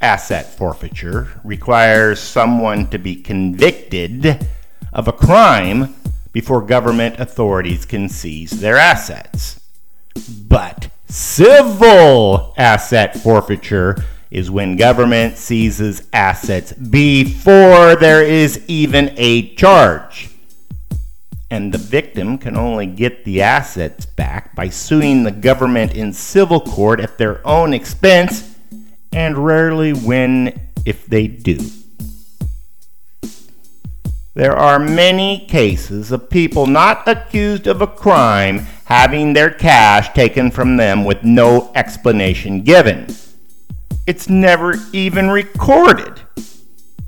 asset forfeiture requires someone to be convicted of a crime before government authorities can seize their assets. But civil asset forfeiture is when government seizes assets before there is even a charge and the victim can only get the assets back by suing the government in civil court at their own expense and rarely win if they do. There are many cases of people not accused of a crime having their cash taken from them with no explanation given. It's never even recorded.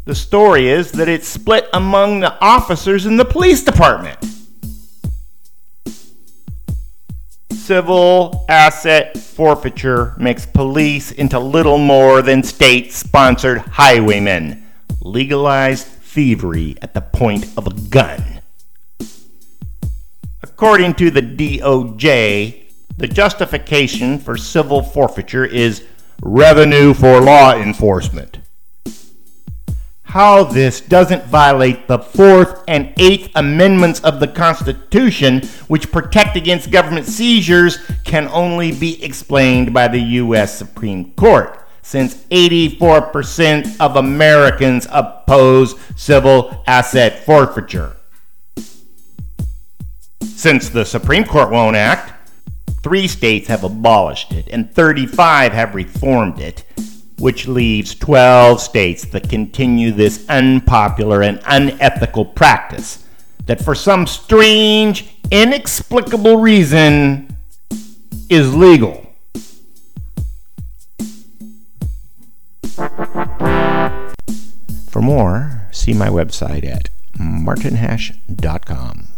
The story is that it's split among the officers in the police department. Civil asset forfeiture makes police into little more than state sponsored highwaymen. Legalized thievery at the point of a gun. According to the DOJ, the justification for civil forfeiture is revenue for law enforcement how this doesn't violate the Fourth and Eighth Amendments of the Constitution, which protect against government seizures, can only be explained by the U.S. Supreme Court, since 84% of Americans oppose civil asset forfeiture. Since the Supreme Court won't act, three states have abolished it and 35 have reformed it which leaves 12 states that continue this unpopular and unethical practice that, for some strange, inexplicable reason, is legal. For more, see my website at martinhash.com.